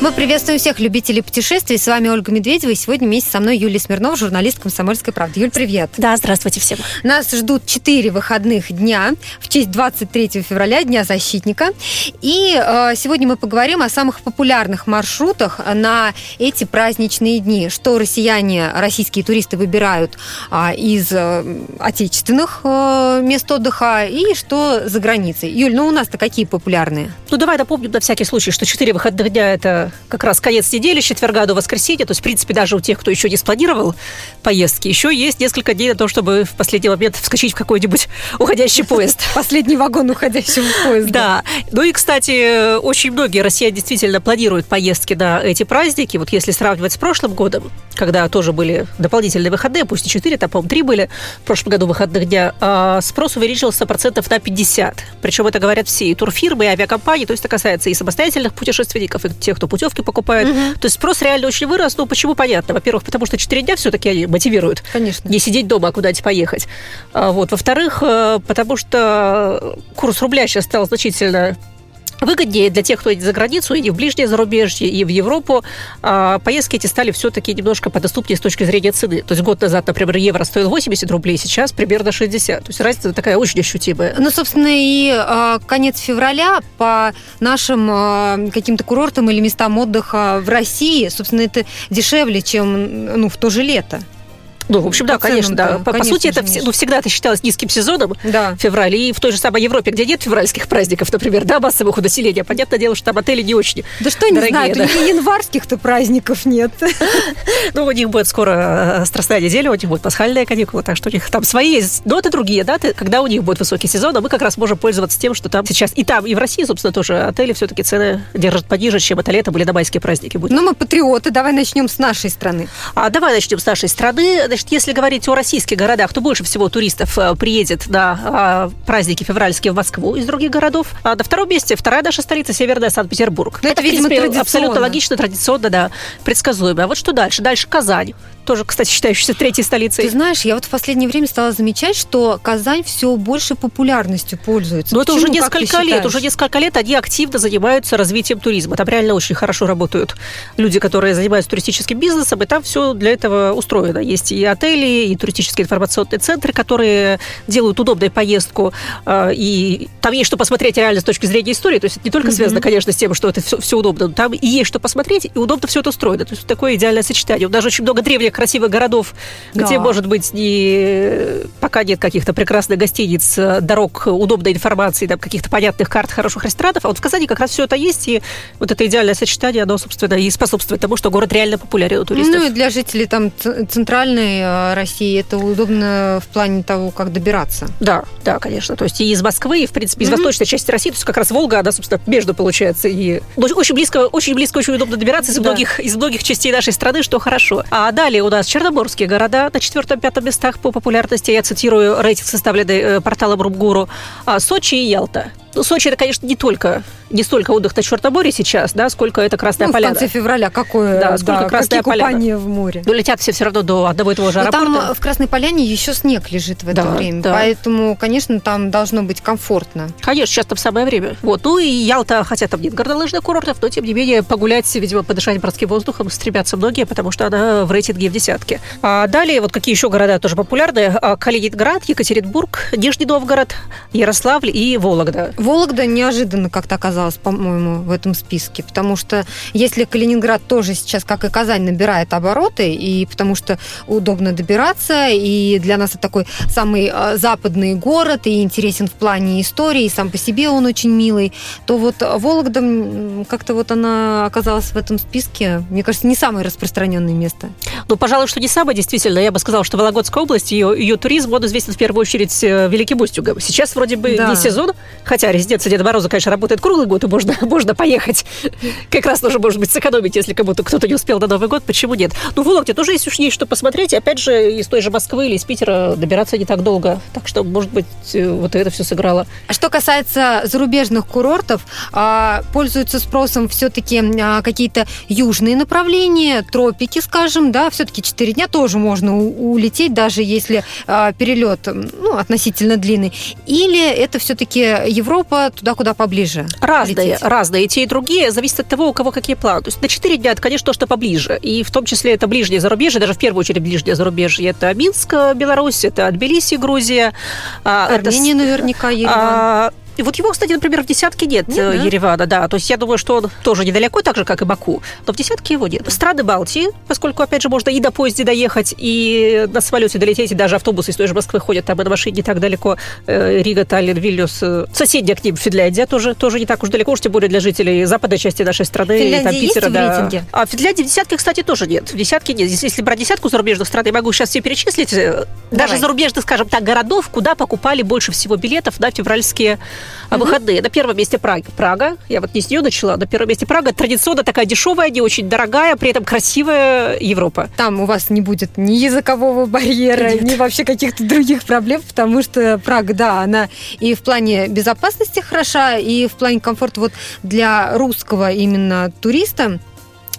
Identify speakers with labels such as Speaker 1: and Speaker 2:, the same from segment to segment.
Speaker 1: Мы приветствуем всех любителей путешествий. С вами Ольга Медведева. И сегодня вместе со мной Юлия Смирнова, журналист «Комсомольской правды». Юль, привет.
Speaker 2: Да, здравствуйте всем.
Speaker 1: Нас ждут четыре выходных дня в честь 23 февраля, Дня защитника. И э, сегодня мы поговорим о самых популярных маршрутах на эти праздничные дни. Что россияне, российские туристы выбирают э, из э, отечественных э, мест отдыха и что за границей. Юль, ну у нас-то какие популярные?
Speaker 2: Ну, давай напомним на всякий случай, что четыре выходных дня – это как раз конец недели, с четверга до воскресенья. То есть, в принципе, даже у тех, кто еще не спланировал поездки, еще есть несколько дней на то, чтобы в последний момент вскочить в какой-нибудь уходящий поезд.
Speaker 1: Последний вагон уходящего поезда.
Speaker 2: Да. Ну и, кстати, очень многие россияне действительно планируют поездки на эти праздники. Вот если сравнивать с прошлым годом, когда тоже были дополнительные выходные, пусть не 4, там, по-моему, 3 были в прошлом году выходных дня, а спрос увеличился процентов на 50. Причем это говорят все и турфирмы, и авиакомпании, то есть это касается и самостоятельных путешественников, и тех, кто путевки покупают. Угу. То есть спрос реально очень вырос. Ну, почему, понятно. Во-первых, потому что 4 дня все-таки мотивируют.
Speaker 1: Конечно.
Speaker 2: Не сидеть дома, а куда-нибудь поехать. А, вот. Во-вторых, э, потому что курс рубля сейчас стал значительно выгоднее для тех, кто едет за границу, и в ближнее зарубежье, и в Европу. А поездки эти стали все-таки немножко подоступнее с точки зрения цены. То есть год назад, например, евро стоил 80 рублей, сейчас примерно 60. То есть разница такая очень ощутимая.
Speaker 1: Ну, собственно, и э, конец февраля по нашим э, каким-то курортам или местам отдыха в России, собственно, это дешевле, чем ну, в то же лето.
Speaker 2: Ну, в общем, да, конечно, да. По, по сути, это ну, всегда это считалось низким сезоном
Speaker 1: да.
Speaker 2: февраль. И в той же самой Европе, где нет февральских праздников, например, да, массовых у населения, понятное дело, что там отели не очень
Speaker 1: Да что
Speaker 2: не
Speaker 1: знаю,
Speaker 2: да.
Speaker 1: и январских-то праздников нет.
Speaker 2: Ну, у них будет скоро э, страстная неделя, у них будет пасхальная каникула, так что у них там свои есть ноты другие даты, когда у них будет высокий сезон, а мы как раз можем пользоваться тем, что там сейчас и там, и в России, собственно, тоже отели все-таки цены держат пониже, чем это летом или на майские праздники будет.
Speaker 1: Ну, мы патриоты, давай начнем с нашей страны.
Speaker 2: А давай начнем с нашей страны. Значит, если говорить о российских городах, то больше всего туристов э, приедет на а, праздники февральские в Москву из других городов. А на втором месте вторая наша столица, Северная Санкт-Петербург.
Speaker 1: Это, это, видимо, принципе,
Speaker 2: абсолютно логично, традиционно, да, предсказуемо. А вот что дальше? Дальше Казань тоже, кстати, считающаяся третьей столицей.
Speaker 1: Ты знаешь, я вот в последнее время стала замечать, что Казань все больше популярностью пользуется.
Speaker 2: Но это уже несколько лет, уже несколько лет они активно занимаются развитием туризма. Там реально очень хорошо работают люди, которые занимаются туристическим бизнесом, и там все для этого устроено. Есть и отели, и туристические информационные центры, которые делают удобную поездку, а, и там есть что посмотреть реально с точки зрения истории. То есть это не только связано, конечно, с тем, что это все, все удобно, там и есть что посмотреть, и удобно все это устроено. То есть такое идеальное сочетание. Даже очень много древних красивых городов, да. где, может быть, не, пока нет каких-то прекрасных гостиниц, дорог, удобной информации, там, каких-то понятных карт, хороших ресторанов. А вот в Казани как раз все это есть, и вот это идеальное сочетание, оно, собственно, и способствует тому, что город реально популярен у туристов.
Speaker 1: Ну и для жителей там центральной э, России это удобно в плане того, как добираться.
Speaker 2: Да, да, конечно. То есть и из Москвы, и, в принципе, из mm-hmm. восточной части России, то есть как раз Волга, она, собственно, между получается. И очень близко, очень близко, очень удобно добираться из, да. многих, из многих частей нашей страны, что хорошо. А далее у нас черноморские города на четвертом-пятом местах по популярности. Я цитирую рейтинг, составленный э, порталом Румгуру. А Сочи и Ялта. Ну, Сочи это, конечно, не только не столько отдых на Черноморье сейчас, да, сколько это Красная
Speaker 1: ну,
Speaker 2: Поляна.
Speaker 1: в конце февраля какое,
Speaker 2: да, сколько
Speaker 1: да,
Speaker 2: Красная Поляна.
Speaker 1: в море.
Speaker 2: Но летят все все равно до одного и того же
Speaker 1: Но
Speaker 2: аэропорта.
Speaker 1: там в Красной Поляне еще снег лежит в это
Speaker 2: да,
Speaker 1: время,
Speaker 2: да.
Speaker 1: поэтому, конечно, там должно быть комфортно.
Speaker 2: Конечно, сейчас там самое время. Вот. Ну и Ялта, хотя там нет горнолыжных курортов, но тем не менее погулять, видимо, подышать морским воздухом стремятся многие, потому что она в рейтинге в десятке. А далее, вот какие еще города тоже популярны? А, Калининград, Екатеринбург, Нижний Новгород, Ярославль и Вологда.
Speaker 1: Вологда неожиданно как-то оказалась, по-моему, в этом списке, потому что если Калининград тоже сейчас, как и Казань, набирает обороты, и потому что удобно добираться, и для нас это такой самый а, западный город, и интересен в плане истории, и сам по себе он очень милый, то вот Вологда как-то вот она оказалась в этом списке, мне кажется, не самое распространенное место.
Speaker 2: Ну, пожалуй, что не самое, действительно. Я бы сказала, что Вологодская область, ее, ее туризм, он известен в первую очередь э, Великим Устюгом. Сейчас вроде бы да. не сезон, хотя да, резиденция Деда Мороза, конечно, работает круглый год, и можно, можно поехать. Как раз тоже, может быть, сэкономить, если кому-то кто-то не успел на Новый год, почему нет? Ну, в Вологде тоже есть, уж есть что посмотреть. Опять же, из той же Москвы или из Питера добираться не так долго. Так что, может быть, э, вот это все сыграло.
Speaker 1: А что касается зарубежных курортов, а, пользуются спросом все-таки а, какие-то южные направления, тропики, скажем, да, все-таки 4 дня тоже можно улететь, даже если перелет ну, относительно длинный. Или это все-таки Европа туда, куда поближе?
Speaker 2: Разные, лететь? разные. И те, и другие. Зависит от того, у кого какие планы. То есть на 4 дня это, конечно, то, что поближе. И в том числе это ближнее зарубежье, даже в первую очередь ближнее зарубежье. Это Минск, Беларусь, это Тбилиси, Грузия.
Speaker 1: А, Армения это, наверняка, Ереван. А,
Speaker 2: и вот его, кстати, например, в десятке нет, нет э, да? Еревана, да. То есть я думаю, что он тоже недалеко, так же, как и Баку. Но в десятке его нет. Страны Балтии, поскольку, опять же, можно и до поезда доехать, и на самолете долететь, и даже автобусы из той же Москвы ходят, там и на машине не так далеко. Э, Рига, Таллин, Вильнюс. Э, соседняя к ним Финляндия тоже, тоже не так уж далеко, уж тем более для жителей западной части нашей страны.
Speaker 1: Финляндия там, Питера, есть да. в рейтинге?
Speaker 2: А в Финляндии в десятке, кстати, тоже нет. В десятке нет. Если, если брать десятку зарубежных стран, я могу сейчас все перечислить. Давай. Даже зарубежных, скажем так, городов, куда покупали больше всего билетов на февральские угу. выходные первом месте Прага. Прага, я вот не с нее начала, на первом месте Прага. Традиционно такая дешевая, не очень дорогая, при этом красивая Европа.
Speaker 1: Там у вас не будет ни языкового барьера, Нет. ни вообще каких-то других проблем, потому что Прага, да, она и в плане безопасности хороша, и в плане комфорта вот для русского именно туриста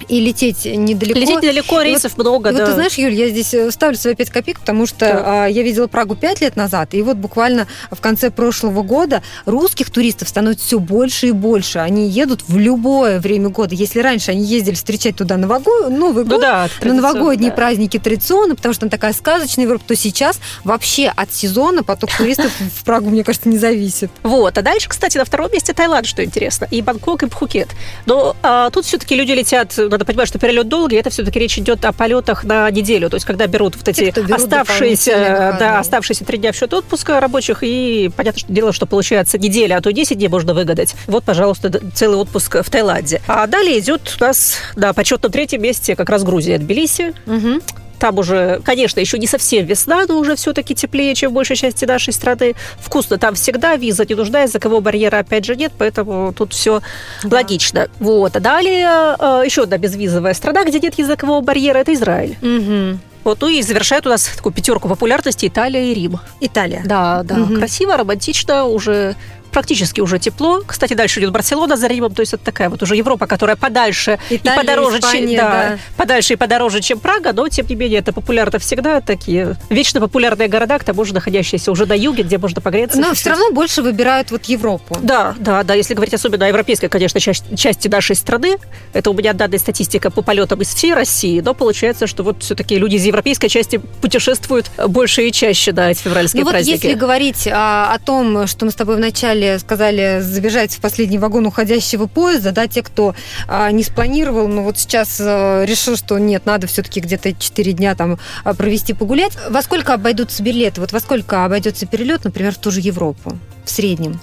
Speaker 1: и лететь недалеко.
Speaker 2: Лететь недалеко, рейсов
Speaker 1: вот,
Speaker 2: много,
Speaker 1: и да. Вот ты знаешь, Юль, я здесь э, ставлю свои 5 копеек, потому что да. я видела Прагу 5 лет назад, и вот буквально в конце прошлого года русских туристов становится все больше и больше. Они едут в любое время года. Если раньше они ездили встречать туда Нового, Новый ну, год, да, на новогодние да. праздники традиционно, потому что там такая сказочная Европа, то сейчас вообще от сезона поток туристов в Прагу, мне кажется, не зависит.
Speaker 2: Вот. А дальше, кстати, на втором месте Таиланд, что интересно, и Бангкок, и Пхукет. Но а, тут все-таки люди летят надо понимать, что перелет долгий, это все-таки речь идет о полетах на неделю. То есть, когда берут вот эти Те, берут оставшиеся, да, оставшиеся три дня в счет отпуска рабочих, и понятно, что дело, что получается неделя, а то 10 дней можно выгадать. Вот, пожалуйста, целый отпуск в Таиланде. А далее идет у нас на почетном третьем месте как раз Грузия, Тбилиси. Угу. Там уже, конечно, еще не совсем весна, но уже все-таки теплее, чем в большей части нашей страны. Вкусно там всегда, виза не нужна, языкового барьера опять же нет, поэтому тут все да. логично. Вот. А далее э, еще одна безвизовая страна, где нет языкового барьера, это Израиль. Угу. Вот, ну и завершает у нас такую пятерку популярности Италия и Рим.
Speaker 1: Италия.
Speaker 2: Да, да. Угу. Красиво, романтично, уже практически уже тепло. Кстати, дальше идет Барселона за Римом, то есть это такая вот уже Европа, которая подальше Италия, и подороже, Испания, чем, да, да. подальше и подороже, чем Прага, но тем не менее это популярно всегда такие вечно популярные города, к тому же находящиеся уже на юге, где можно погреться.
Speaker 1: Но все равно больше выбирают вот Европу.
Speaker 2: Да, да, да, если говорить особенно о европейской, конечно, части, части нашей страны, это у меня данная статистика по полетам из всей России, но получается, что вот все-таки люди из европейской части путешествуют больше и чаще, да, эти февральские ну, праздники.
Speaker 1: Вот если говорить а, о том, что мы с тобой вначале сказали, сказали забежать в последний вагон уходящего поезда, да, те, кто а, не спланировал, но вот сейчас а, решил, что нет, надо все-таки где-то 4 дня там а, провести погулять. Во сколько обойдутся билеты? Вот во сколько обойдется перелет, например, в ту же Европу? В среднем?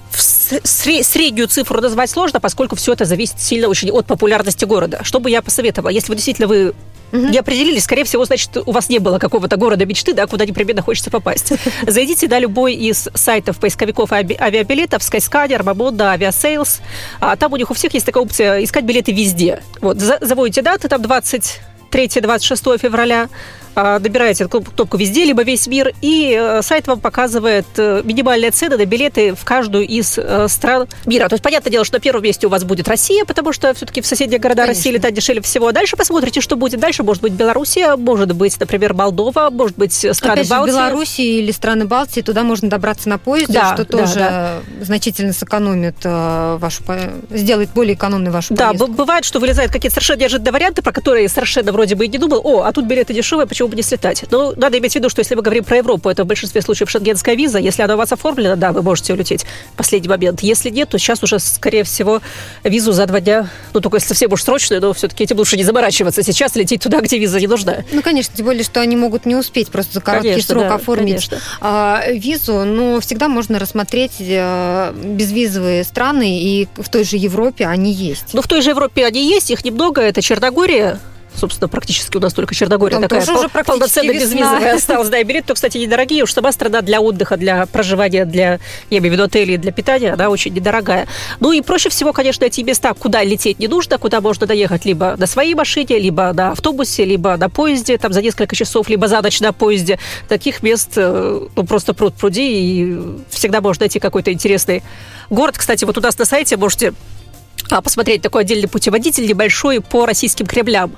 Speaker 2: Среднюю цифру назвать сложно, поскольку все это зависит сильно очень от популярности города. Что бы я посоветовала? Если вы действительно вы угу. не определились, скорее всего, значит, у вас не было какого-то города мечты, да, куда непременно хочется попасть. Зайдите на любой из сайтов поисковиков авиабилетов, Skyscanner, Mamoda, Aviasales. А там у них у всех есть такая опция искать билеты везде. Вот, заводите даты, там 23-26 февраля, а, добираете кнопку везде, либо весь мир, и э, сайт вам показывает э, минимальные цены на билеты в каждую из э, стран мира. То есть, понятное дело, что на первом месте у вас будет Россия, потому что все-таки в соседние города Конечно. России летать дешевле всего. А дальше посмотрите, что будет. Дальше может быть Белоруссия, может быть, например, Молдова, может быть, страны
Speaker 1: Опять
Speaker 2: Балтии.
Speaker 1: Же, Белоруссии или страны Балтии, туда можно добраться на поезде, да, что да, тоже да. значительно сэкономит вашу, сделает более экономной вашу
Speaker 2: да, поездку. Да, бывает, что вылезают какие-то совершенно неожиданные варианты, про которые совершенно вроде бы и не думал, о, а тут билеты дешевые, почему бы не слетать. Но надо иметь в виду, что если мы говорим про Европу, это в большинстве случаев шенгенская виза. Если она у вас оформлена, да, вы можете улететь в последний момент. Если нет, то сейчас уже, скорее всего, визу за два дня, ну, только если совсем уж срочную, но все-таки этим лучше не заморачиваться. Сейчас лететь туда, где виза не нужна.
Speaker 1: Ну, конечно, тем более, что они могут не успеть просто за короткий конечно, срок да, оформить а, визу, но всегда можно рассмотреть а, безвизовые страны, и в той же Европе они есть.
Speaker 2: Ну, в той же Европе они есть, их немного. Это Черногория, собственно, практически у нас только Черногория
Speaker 1: Там
Speaker 2: такая
Speaker 1: тоже уже
Speaker 2: полноценно безвизовая осталась. Да, и билеты, кстати, недорогие. Уж сама страна для отдыха, для проживания, для, я имею в виду отели, для питания, она очень недорогая. Ну и проще всего, конечно, эти места, куда лететь не нужно, куда можно доехать либо на своей машине, либо на автобусе, либо на поезде, там за несколько часов, либо за ночь на поезде. Таких мест э, ну, просто пруд пруди, и всегда можно найти какой-то интересный город. Кстати, вот у нас на сайте можете посмотреть такой отдельный путеводитель небольшой по российским Кремлям.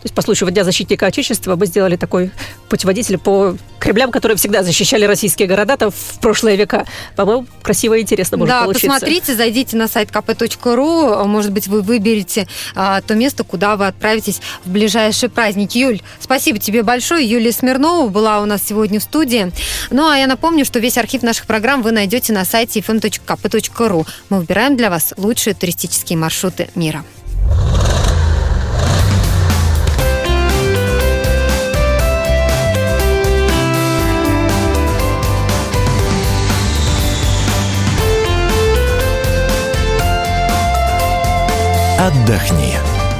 Speaker 2: То есть по случаю Дня защитника Отечества мы сделали такой путеводитель по Кремлям, которые всегда защищали российские города там в прошлые века. По-моему, красиво и интересно может
Speaker 1: да,
Speaker 2: получиться.
Speaker 1: посмотрите, зайдите на сайт kp.ru, может быть, вы выберете а, то место, куда вы отправитесь в ближайший праздник. Юль, спасибо тебе большое. Юлия Смирнова была у нас сегодня в студии. Ну, а я напомню, что весь архив наших программ вы найдете на сайте fm.kp.ru. Мы выбираем для вас лучшие туристические маршруты мира.